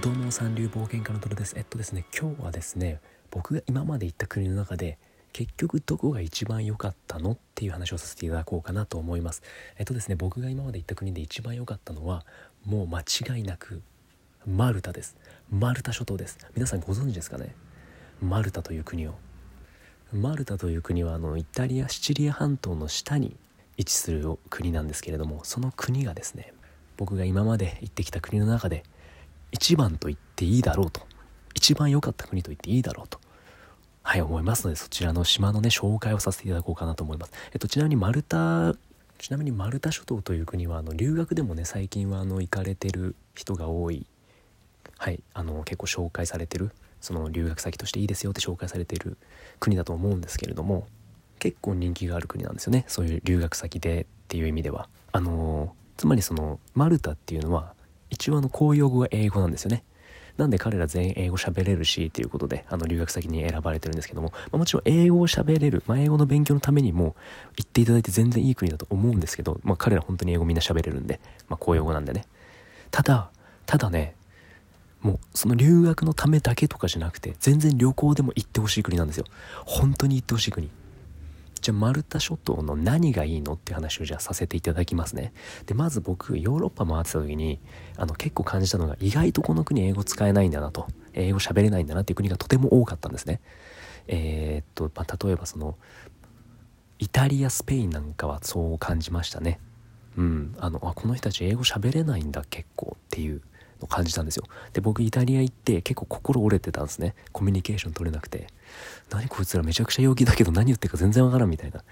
どうも三流冒険家のトロです。えっとですね今日はですね僕が今まで行った国の中で結局どこが一番良かったのっていう話をさせていただこうかなと思います。えっとですね僕が今まで行った国で一番良かったのはもう間違いなくマルタです。マルタ諸島です。皆さんご存知ですかね？マルタという国を。マルタという国はあのイタリアシチリア半島の下に位置する国なんですけれどもその国がですね僕が今まで行ってきた国の中で一番と言っていいだろうと。一番良かった国と言っていいだろうと。はい思いますのでそちらの島のね紹介をさせていただこうかなと思います。えっとちなみにマルタちなみにマルタ諸島という国はあの留学でもね最近はあの行かれてる人が多い。はいあの結構紹介されてる。その留学先としていいですよって紹介されてる国だと思うんですけれども結構人気がある国なんですよね。そういう留学先でっていう意味では。あのつまりそのマルタっていうのは一応あの公用語が英語なんですよね。なんで彼ら全員英語喋れるしっていうことであの留学先に選ばれてるんですけども、まあ、もちろん英語を喋れる、まあ、英語の勉強のためにも行っていただいて全然いい国だと思うんですけど、まあ、彼ら本当に英語みんな喋れるんで、まあ、公用語なんでね。ただただねもうその留学のためだけとかじゃなくて全然旅行でも行ってほしい国なんですよ。本当に行ってほしい国。じゃあマルタ諸島の何がいいのって話をじゃあさせていただきますね。でまず僕ヨーロッパ回ってた時にあの結構感じたのが意外とこの国英語使えないんだなと。英語喋れないんだなっていう国がとても多かったんですね。えー、っと、まあ、例えばそのイタリアスペインなんかはそう感じましたね。うん。あのあこの人たち英語喋れないんだ結構っていうの感じたんですよ。で僕イタリア行って結構心折れてたんですね。コミュニケーション取れなくて。何こいつらめちゃくちゃ陽気だけど何言ってるか全然わからんみたいな。っ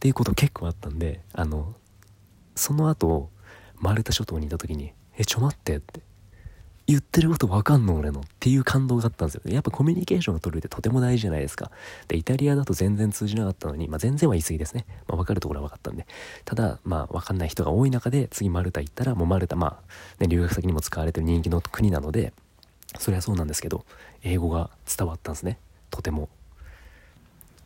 ていうこと結構あったんであのその後マルタ諸島にいた時に「えちょ待って」って言ってることわかんの俺のっていう感動があったんですよ。やっぱコミュニケーションを取るってとても大事じゃないですか。でイタリアだと全然通じなかったのにまあ全然は言い過ぎですね、まあ、分かるところは分かったんで。ただまあ分かんない人が多い中で次マルタ行ったらもうマルタまあ、ね、留学先にも使われてる人気の国なのでそれはそうなんですけど英語が伝わったんですね。とても。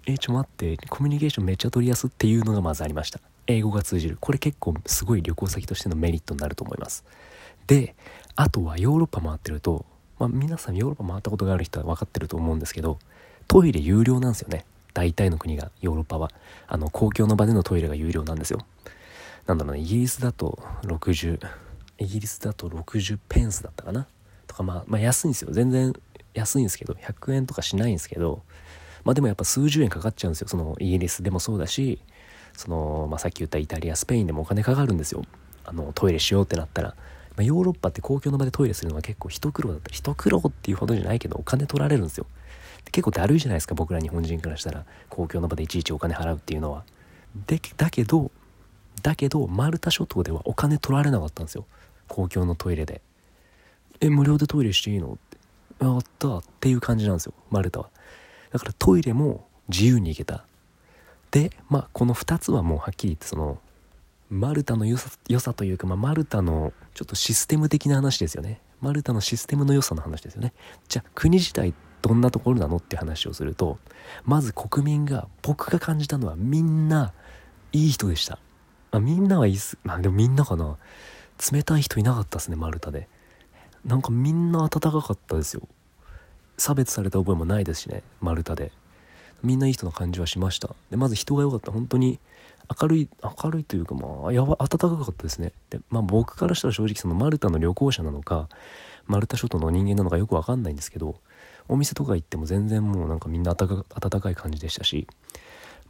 えちょ待って。コミュニケーションめっちゃ取りやすっていうのがまずありました。英語が通じる。これ結構すごい旅行先としてのメリットになると思います。であとはヨーロッパ回ってると、まあ、皆さんヨーロッパ回ったことがある人は分かってると思うんですけどトイレ有料なんですよね。大体の国がヨーロッパは。あの公共の場でのトイレが有料なんですよ。なんだろうねイギリスだと60イギリスだと60ペンスだったかな。とかまあ、まあ、安いんですよ。全然安いんですけど100円とかしないんですけどまあでもやっぱ数十円かかっちゃうんですよ。そのイギリスでもそうだしその、まあ、さっき言ったイタリアスペインでもお金かかるんですよ。あのトイレしようってなったら。まあ、ヨーロッパって公共の場でトイレするのは結構一苦労だった。一苦労っていうほどじゃないけどお金取られるんですよ。結構だるいじゃないですか僕ら日本人からしたら。公共の場でいちいちお金払うっていうのは。でだけどだけどマルタ諸島ではお金取られなかったんですよ。公共のトイレでえ無料でトイレしていいの？やったっていう感じなんですよマルタは。だからトイレも自由に行けた。でまあこの2つはもうはっきり言ってそのマルタの良さ良さというか、まあ、マルタのちょっとシステム的な話ですよね。マルタのシステムの良さの話ですよね。じゃあ国自体どんなところなのって話をするとまず国民が僕が感じたのはみんないい人でした、まあ、みんなはいいっす。まあでもみんなかな。冷たい人いなかったですねマルタで。なんかみんな温かかったですよ。差別された覚えもないですしねマルタで。みんないい人な感じはしました。でまず人が良かった。本当に明るい明るいというかまあやば暖かかったですね。でまあ僕からしたら正直そのマルタの旅行者なのかマルタ諸島の人間なのかよく分かんないんですけどお店とか行っても全然もうなんかみんな温かい感じでしたし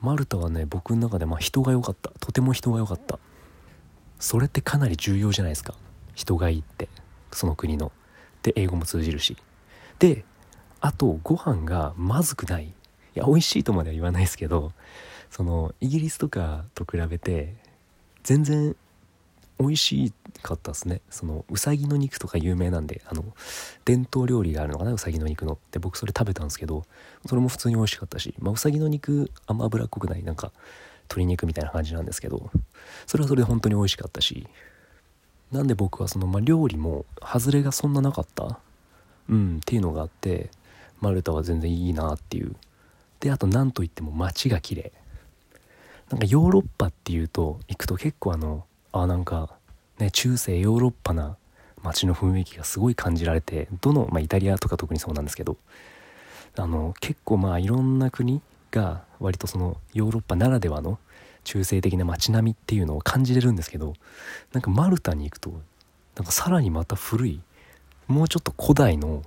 マルタはね僕の中でまあ人が良かった。とても人が良かった。それってかなり重要じゃないですか。人がいいって。その国の。で英語も通じるし。であとご飯がまずくない。いや美味しいとまでは言わないですけどそのイギリスとかと比べて全然美味しかったですね。そのうさぎの肉とか有名なんであの伝統料理があるのかなうさぎの肉の。って僕それ食べたんですけどそれも普通に美味しかったし、まあ、うさぎの肉あんま脂っこくないなんか鶏肉みたいな感じなんですけどそれはそれで本当に美味しかったし。なんで僕はその、まあ、料理も外れがそんななかった？うんっていうのがあってマルタは全然いいなっていう。であと何といっても街が綺麗。なんかヨーロッパっていうと行くと結構あのあなんかね中世ヨーロッパな街の雰囲気がすごい感じられてどの、まあ、イタリアとか特にそうなんですけどあの結構まあいろんな国が割とそのヨーロッパならではの中性的な街並みっていうのを感じれるんですけどなんかマルタに行くとなんかさらにまた古いもうちょっと古代の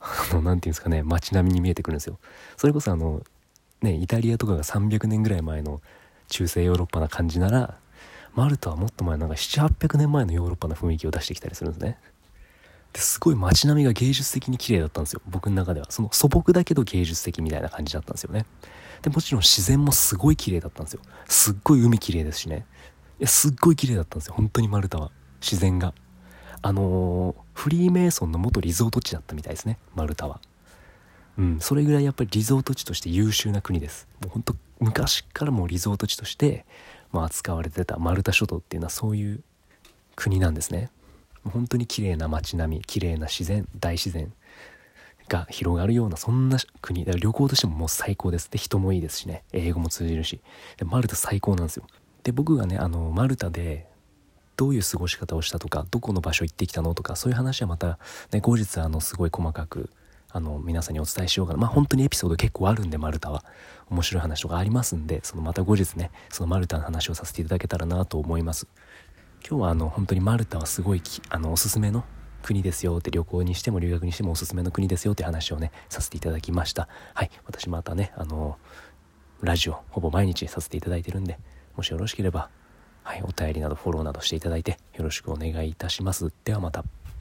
あの何て言うんですかね街並みに見えてくるんですよ。それこそあのねイタリアとかが300年ぐらい前の中世ヨーロッパな感じならマルタはもっと前なんか700800年前のヨーロッパの雰囲気を出してきたりするんですね。ですごい街並みが芸術的に綺麗だったんですよ。僕の中では。その素朴だけど芸術的みたいな感じだったんですよね。でもちろん自然もすごい綺麗だったんですよ。すっごい海綺麗ですしね。いやすっごい綺麗だったんですよ。本当にマルタは。自然が。あのー、フリーメイソンの元リゾート地だったみたいですね。マルタは。うん。それぐらいやっぱりリゾート地として優秀な国です。もう本当昔からもうリゾート地として、まあ、扱われてたマルタ諸島っていうのはそういう国なんですね。本当に綺麗な街並み綺麗な自然大自然が広がるようなそんな国。だから旅行としてももう最高です。で人もいいですしね。英語も通じるし。でマルタ最高なんですよ。で僕がねあのマルタでどういう過ごし方をしたとかどこの場所行ってきたのとかそういう話はまた、ね、後日あのすごい細かくあの皆さんにお伝えしようかな。まあ本当にエピソード結構あるんでマルタは。面白い話とかありますんでそのまた後日ねそのマルタの話をさせていただけたらなと思います。今日はあの本当にマルタはすごいあのおすすめの国ですよって旅行にしても留学にしてもおすすめの国ですよって話をねさせていただきました。はい。私またねあのラジオほぼ毎日させていただいてるんでもしよろしければはいお便りなどフォローなどしていただいてよろしくお願いいたします。ではまた。